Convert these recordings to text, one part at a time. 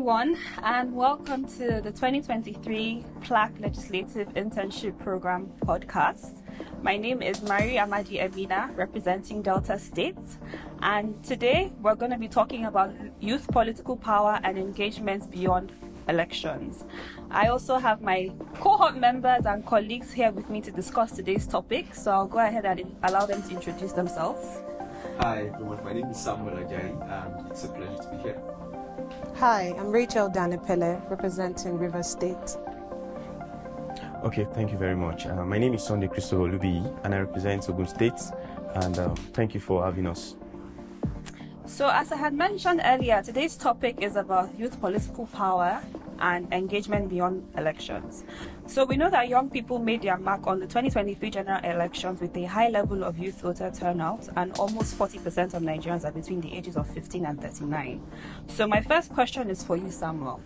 everyone, and welcome to the 2023 PLAC Legislative Internship Program podcast. My name is Mari Amadi Ebina, representing Delta State, and today we're going to be talking about youth political power and engagement beyond elections. I also have my cohort members and colleagues here with me to discuss today's topic, so I'll go ahead and allow them to introduce themselves. Hi everyone, my name is Samuel Ajayi and it's a pleasure to be here. Hi, I'm Rachel Danepele, representing River State. Okay, thank you very much. Uh, my name is Sunday Christopher Lubi and I represent Ogun State and um, thank you for having us. So, as I had mentioned earlier, today's topic is about youth political power and engagement beyond elections. So, we know that young people made their mark on the 2023 general elections with a high level of youth voter turnout, and almost 40% of Nigerians are between the ages of 15 and 39. So, my first question is for you, Samuel.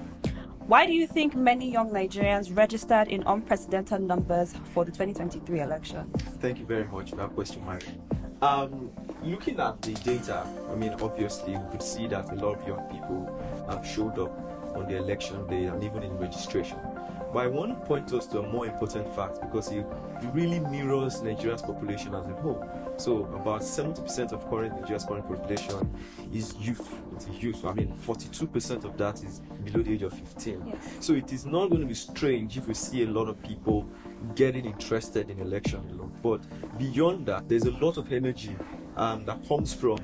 Why do you think many young Nigerians registered in unprecedented numbers for the 2023 election? Thank you very much for that question, Mary. Um, looking at the data, I mean, obviously, we could see that a lot of young people have showed up on the election day and even in registration. But I want to point us to a more important fact because it, it really mirrors Nigeria's population as a whole. So about 70% of current Nigeria's current population is youth. It's youth. I mean, 42% of that is below the age of 15. Yes. So it is not going to be strange if we see a lot of people getting interested in election. Know? But beyond that, there's a lot of energy um, that comes from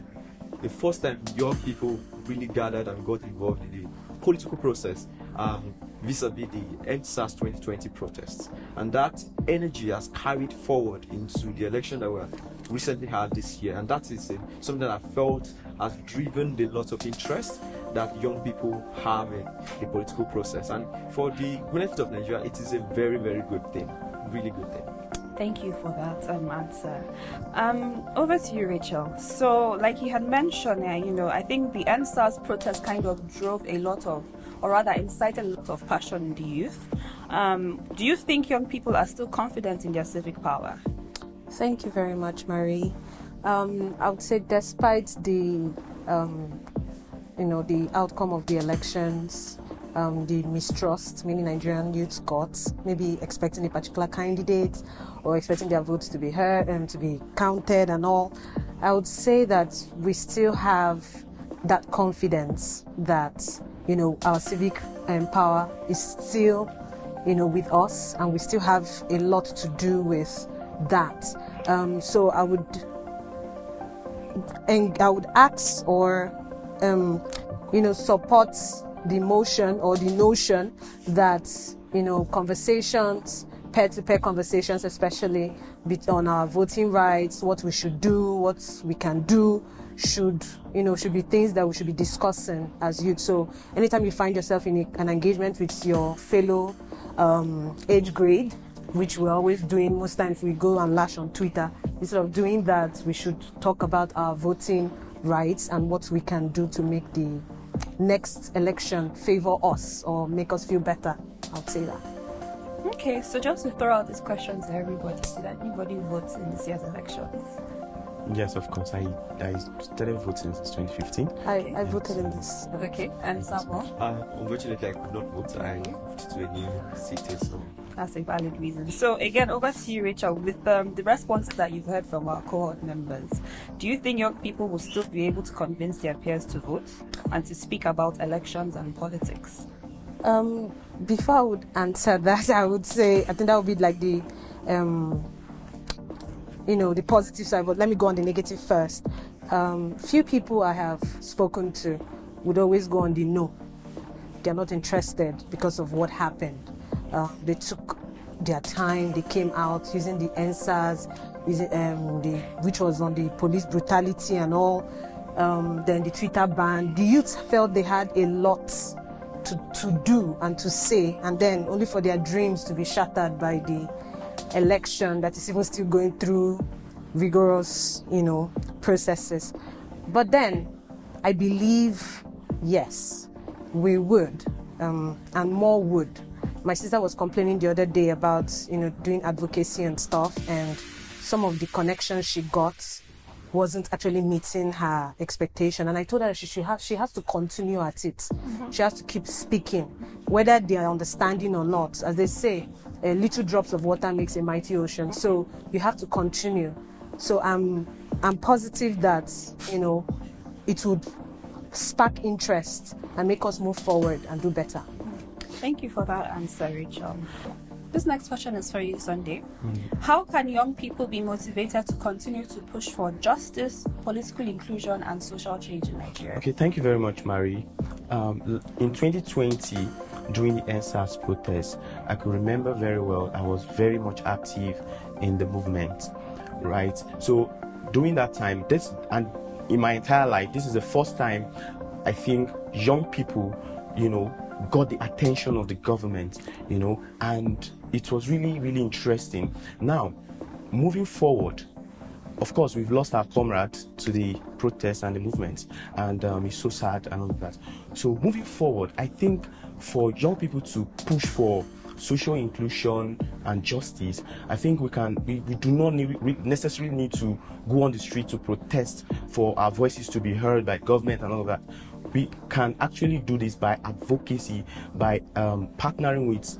the first time young people really gathered and got involved in the political process um, vis-a-vis the EndSARS 2020 protests. And that energy has carried forward into the election that we recently had this year. And that is something that I felt has driven a lot of interest that young people have in the political process. And for the benefit of Nigeria, it is a very, very good thing. Really good thing. Thank you for that um, answer. Um, over to you, Rachel. So, like you had mentioned, uh, you know, I think the EndSARS protest kind of drove a lot of, or rather, incited a lot of passion in the youth. Um, do you think young people are still confident in their civic power? Thank you very much, Marie. Um, I would say, despite the, um, you know, the outcome of the elections, um, the mistrust many Nigerian youths got, maybe expecting a particular candidate or expecting their votes to be heard and to be counted and all, I would say that we still have that confidence that you know our civic um, power is still you know with us and we still have a lot to do with that. Um, so I would and I would ask or um, you know support the motion or the notion that you know conversations peer-to-peer conversations especially on our voting rights what we should do what we can do should you know should be things that we should be discussing as youth so anytime you find yourself in a, an engagement with your fellow um, age grade which we're always doing most times we go and lash on twitter instead of doing that we should talk about our voting rights and what we can do to make the next election favor us or make us feel better. I'll say that. Okay, so just to throw out these questions to everybody, did anybody vote in this year's elections? Yes, of course. I, I started voting since 2015. I, I voted in this. Okay, and Samuel? Uh, unfortunately, I could not vote. I moved to a new city, so That's a valid reason. So again, over to you, Rachel. With um, the responses that you've heard from our cohort members, do you think young people will still be able to convince their peers to vote and to speak about elections and politics? Um, before I would answer that, I would say I think that would be like the, um, you know, the positive side. But let me go on the negative first. Um, few people I have spoken to would always go on the no. They're not interested because of what happened. Uh, they took their time. They came out using the answers, using um, the which was on the police brutality and all. Um, then the Twitter ban. The youths felt they had a lot to, to do and to say, and then only for their dreams to be shattered by the election that is even still going through rigorous, you know, processes. But then, I believe, yes, we would, um, and more would. My sister was complaining the other day about, you know, doing advocacy and stuff, and some of the connections she got wasn't actually meeting her expectation. And I told her she should have, she has to continue at it. She has to keep speaking, whether they are understanding or not. As they say, uh, little drops of water makes a mighty ocean. So you have to continue. So I'm, I'm positive that, you know, it would spark interest and make us move forward and do better. Thank you for that answer, Rachel. This next question is for you, Sunday. How can young people be motivated to continue to push for justice, political inclusion, and social change in Nigeria? Okay, thank you very much, Marie. Um, in 2020, during the EndSARS protest, I could remember very well I was very much active in the movement, right? So during that time, this and in my entire life, this is the first time I think young people, you know, got the attention of the government, you know, and it was really, really interesting. Now, moving forward, of course, we've lost our comrade to the protests and the movements, and um, it's so sad and all of that. So, moving forward, I think for young people to push for social inclusion and justice, I think we can. We, we do not need, we necessarily need to go on the street to protest for our voices to be heard by government and all that. We can actually do this by advocacy, by um, partnering with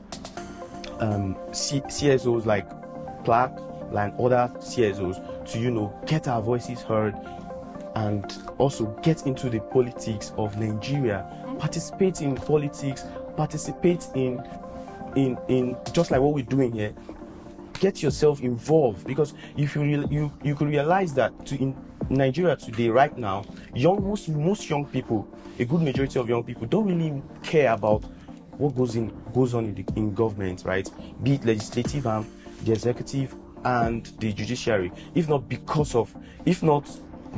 um, C- CSOs like PLAC and other CSOs to, you know, get our voices heard and also get into the politics of Nigeria, participate in politics, participate in in in just like what we're doing here. Get yourself involved because if you you you could realize that to in Nigeria today, right now, young most most young people, a good majority of young people don't really care about what goes in goes on in, the, in government, right? Be it legislative arm, the executive, and the judiciary. If not because of, if not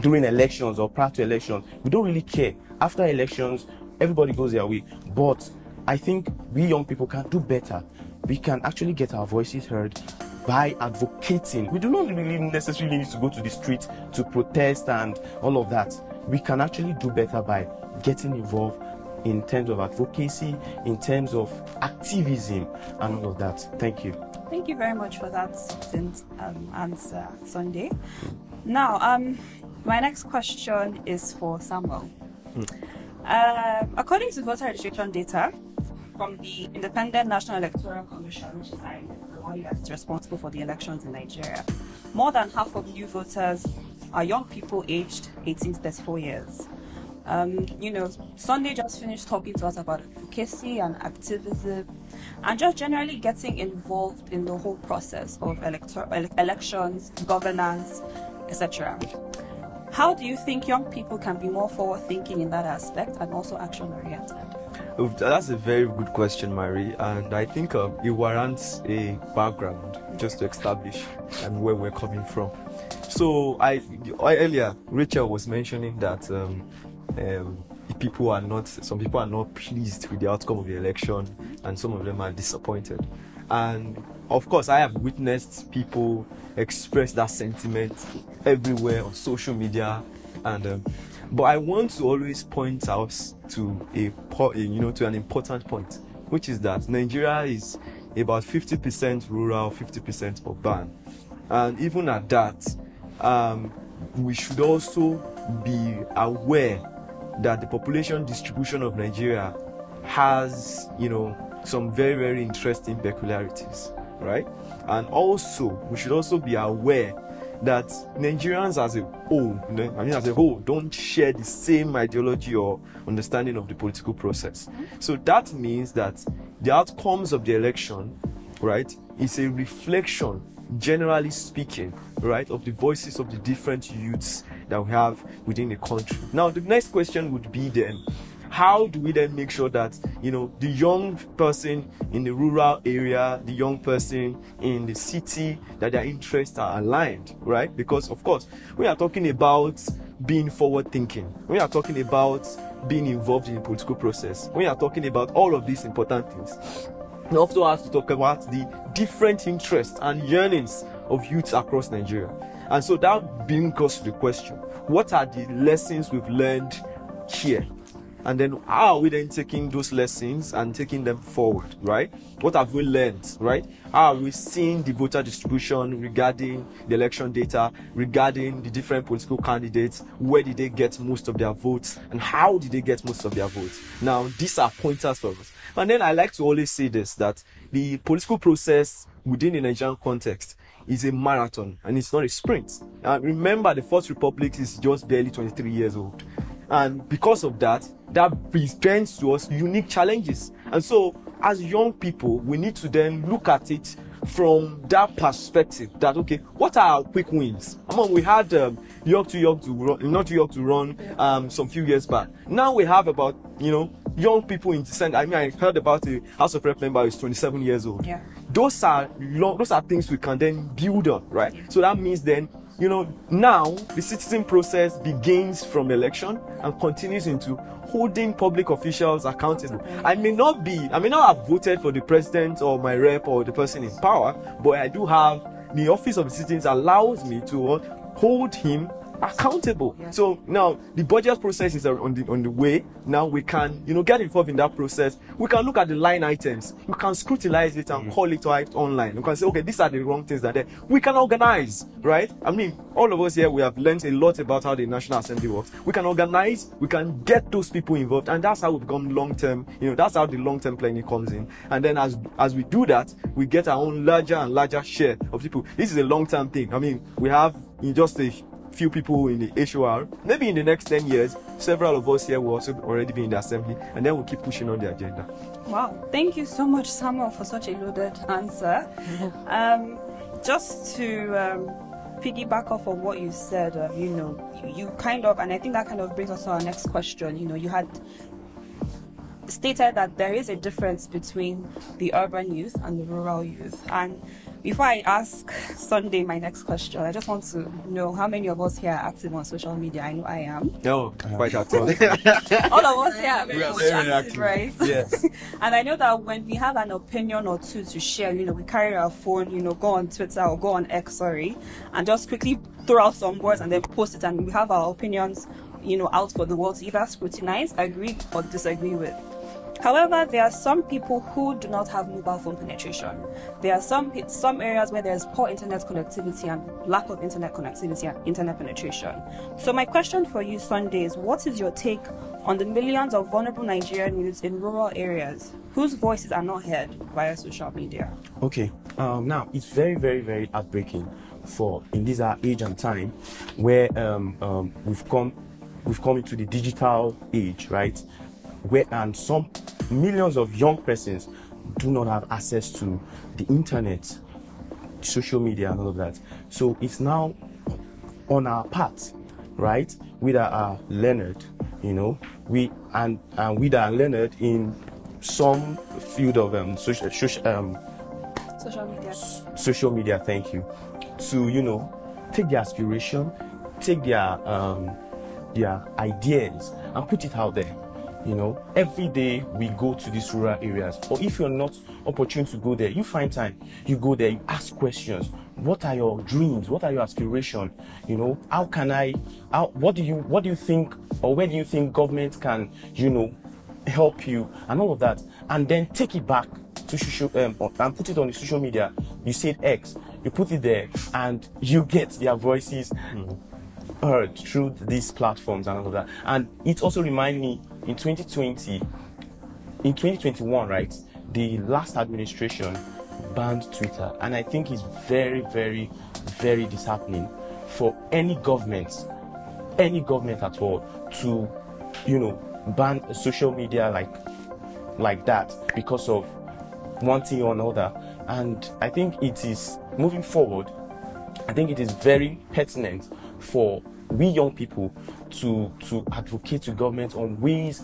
during elections or prior to elections, we don't really care. After elections, everybody goes their way. But I think we young people can do better. We can actually get our voices heard by advocating. We do not really necessarily need to go to the street to protest and all of that. We can actually do better by getting involved in terms of advocacy, in terms of activism, and all of that. Thank you. Thank you very much for that succinct um, answer, Sunday. Now, um, my next question is for Samuel. Uh, according to voter registration data from the Independent National Electoral Commission, which is the body that is responsible for the elections in Nigeria, more than half of new voters are young people aged 18 to 34 years. Um, you know, Sunday just finished talking to us about advocacy and activism and just generally getting involved in the whole process of elector- ele- elections, governance, etc. How do you think young people can be more forward thinking in that aspect and also action oriented? Oh, That's a very good question, Marie, and I think um, it warrants a background just to establish and where we're coming from. So, I earlier Rachel was mentioning that um, um, people are not, some people are not pleased with the outcome of the election, and some of them are disappointed. And of course, I have witnessed people express that sentiment everywhere on social media, and um, but I want to always point out to a, you know to an important point, which is that Nigeria is about 50% rural, 50% urban, and even at that, um, we should also be aware that the population distribution of Nigeria has, you know, some very, very interesting peculiarities, right? And also, we should also be aware that Nigerians as a whole, I mean, as a whole, don't share the same ideology or understanding of the political process. Mm-hmm. So that means that the outcomes of the election, right, is a reflection, generally speaking, right, of the voices of the different youths that we have within the country. Now, the next question would be then, how do we then make sure that you know the young person in the rural area the young person in the city that their interests are aligned right because of course we are talking about being forward thinking we are talking about being involved in the political process we are talking about all of these important things we also have to talk about the different interests and yearnings of youths across Nigeria. And so that brings us to the question what are the lessons we've learned here? And then how are we then taking those lessons and taking them forward, right? What have we learned, right? How are we seeing the voter distribution regarding the election data, regarding the different political candidates? Where did they get most of their votes, and how did they get most of their votes? Now, these are pointers for us. And then I like to always say this that the political process within the Nigerian context is a marathon and it's not a sprint. And remember, the First Republic is just barely 23 years old. And because of that, that presents to us unique challenges. And so, as young people, we need to then look at it from that perspective that okay what are our quick wins? I mean we had um, york to york to run not york to run um, some few years back. Now we have about you know young people in descent. I mean i heard about a house of rep member who's 27 years old. Yeah. those are long, those are things we can then build on right? So that means then you know now the citizen process begins from election and continues into holding public officials accountable. I may not be i may not have voted for the president or my rep or the person in power but i do have the office of the citizens allows me to hold him accountable. So now the budget process is uh, on the on the way. Now we can you know get involved in that process. We can look at the line items. We can scrutinize it and mm. call it out online. We can say okay these are the wrong things that are there. We can organize, right? I mean all of us here we have learned a lot about how the National Assembly works. We can organize. We can get those people involved, and that's how we become long term. You know that's how the long term planning comes in. And then as as we do that, we get our own larger and larger share of people. This is a long term thing. I mean we have in just a few people in the HOR. Maybe in the next 10 years, several of us here will also already be in the assembly, and then we'll keep pushing on the agenda. Wow, thank you so much, Samuel, for such a loaded answer. Um, just to um, piggyback off of what you said, uh, you know, you, you kind of, and I think that kind of brings us to our next question. You know, you had stated that there is a difference between the urban youth and the rural youth. And before I ask Sunday my next question, I just want to know how many of us here are active on social media. I know I am. No, quite at all. All of us here are very We very active, active. right? Yes. and I know that when we have an opinion or two to share, you know, we carry our phone, you know, go on Twitter or go on X, sorry, and just quickly throw out some words and then post it, and we have our opinions, you know, out for the world to either scrutinize, agree, or disagree with. However, there are some people who do not have mobile phone penetration. There are some some areas where there's poor internet connectivity and lack of internet connectivity and internet penetration. So my question for you, Sunday, is what is your take on the millions of vulnerable Nigerian youths in rural areas whose voices are not heard via social media? Okay. Um, now it's very, very, very heartbreaking for in this our age and time where um, um, we've come we've come into the digital age, right? Where and some millions of young persons do not have access to the internet, social media, and all of that. So it's now on our part, right? We that are learned, you know, we and and we that are learned in some field of um, social, social um, Social media. social media thank you to you know take their aspiration take their um their ideas and put it out there you know every day we go to these rural areas. Or if you're not opportune to go there you find time. You go there you ask questions. What are your dreams? What are your aspirations you know how can i how what do you what do you think or where do you think government can you know help you? And all of that. And then take it back to social um, and put it on the social media. You said x you put it there and you get their voices heard through these platforms and all of that. And it also reminds me in 2020 in 2021 right the last administration banned twitter. And i think it's very very very disheartening for any government any government at all to you know ban social media like like that because of one thing or another. And i think it is moving forward i think it is very pertinent for we young people to to advocate to government on ways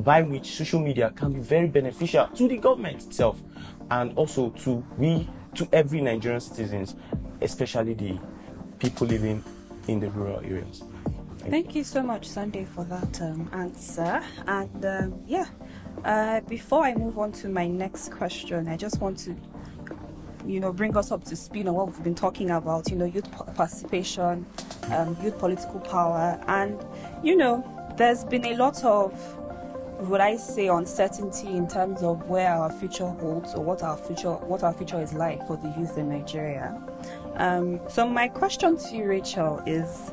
by which social media can be very beneficial to the government itself and also to we to every nigerian citizens especially the people living in the rural areas Thank you so much, Sunday, for that um, answer. And um, yeah, uh, before I move on to my next question, I just want to, you know, bring us up to speed on what we've been talking about. You know, youth participation, um, youth political power, and you know, there's been a lot of would I say uncertainty in terms of where our future holds or what our future what our future is like for the youth in Nigeria. Um, so my question to you, Rachel, is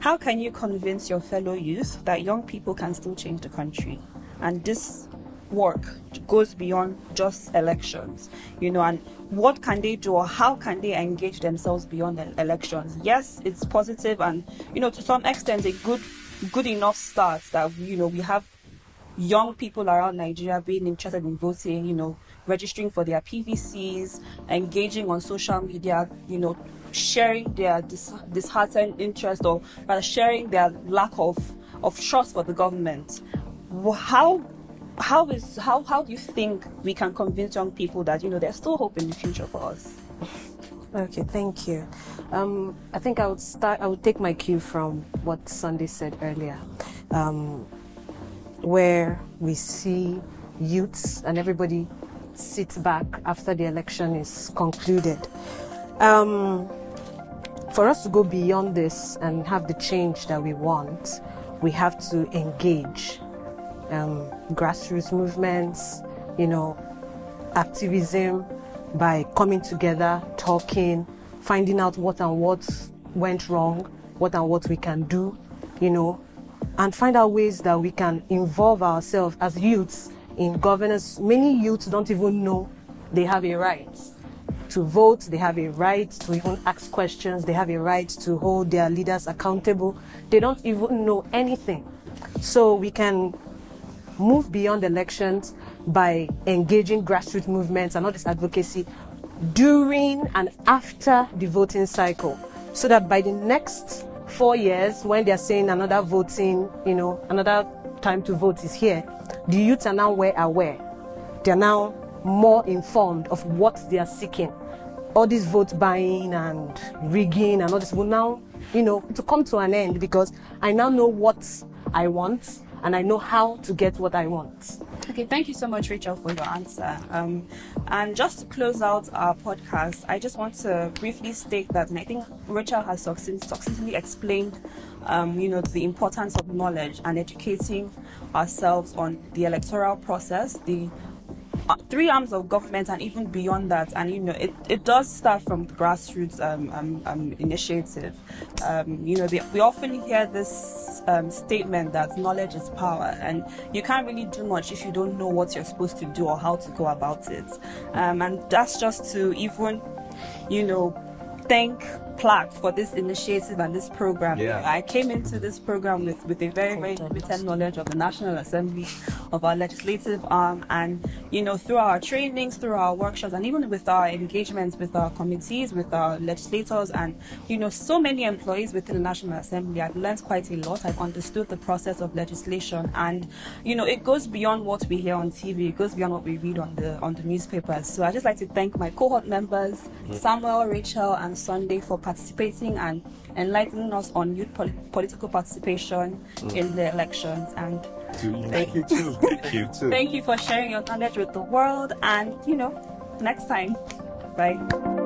how can you convince your fellow youth that young people can still change the country? And this work goes beyond just elections, you know, and what can they do or how can they engage themselves beyond the elections? Yes, it's positive and, you know, to some extent a good good enough start that, you know, we have young people around Nigeria being interested in voting, you know, registering for their PVCs, engaging on social media, you know, sharing their dis- disheartened interest or rather sharing their lack of, of trust for the government. How how is how how do you think we can convince young people that you know there's still hope in the future for us? Okay, thank you. Um, I think I would start. I would take my cue from what Sunday said earlier, um, where we see youths and everybody sits back after the election is concluded. Um, for us to go beyond this and have the change that we want, we have to engage um, grassroots movements, you know, activism by coming together, talking, finding out what and what went wrong, what and what we can do, you know, and find out ways that we can involve ourselves as youths in governance. Many youths don't even know they have a right to vote, they have a right to even ask questions, they have a right to hold their leaders accountable. They don't even know anything. So we can move beyond elections by engaging grassroots movements and all this advocacy during and after the voting cycle so that by the next four years when they're saying another voting you know another time to vote is here the youths are now well aware. They're now more informed of what they are seeking. All this vote buying and rigging and all this will now you know to come to an end because i now know what i want and I know how to get what I want. Okay, thank you so much, Rachel, for your answer. Um, and just to close out our podcast, I just want to briefly state that, and I think Rachel has succinctly explained, um, you know, the importance of knowledge and educating ourselves on the electoral process, the three arms of government and even beyond that and you know it, it does start from grassroots um, um, um, initiative. Um, you know we often hear this um, statement that knowledge is power and you can't really do much if you don't know what you're supposed to do or how to go about it. Um, and that's just to even you know thank PLAC for this initiative and this program. Yeah. I came into this program with, with a very, very limited knowledge of the National Assembly, of our legislative arm, and you know, through our trainings, through our workshops, and even with our engagements with our committees, with our legislators, and you know, so many employees within the National Assembly, I've learned quite a lot. I've understood the process of legislation, and you know, it goes beyond what we hear on TV. It goes beyond what we read on the on the newspapers. So I just like to thank my cohort members, mm-hmm. Samuel, Rachel, and Sunday for participating and enlightening us on youth pol- political participation mm. in the elections. And thank you too. Thank you too. Thank you for sharing your knowledge with the world. And you know, next time, bye.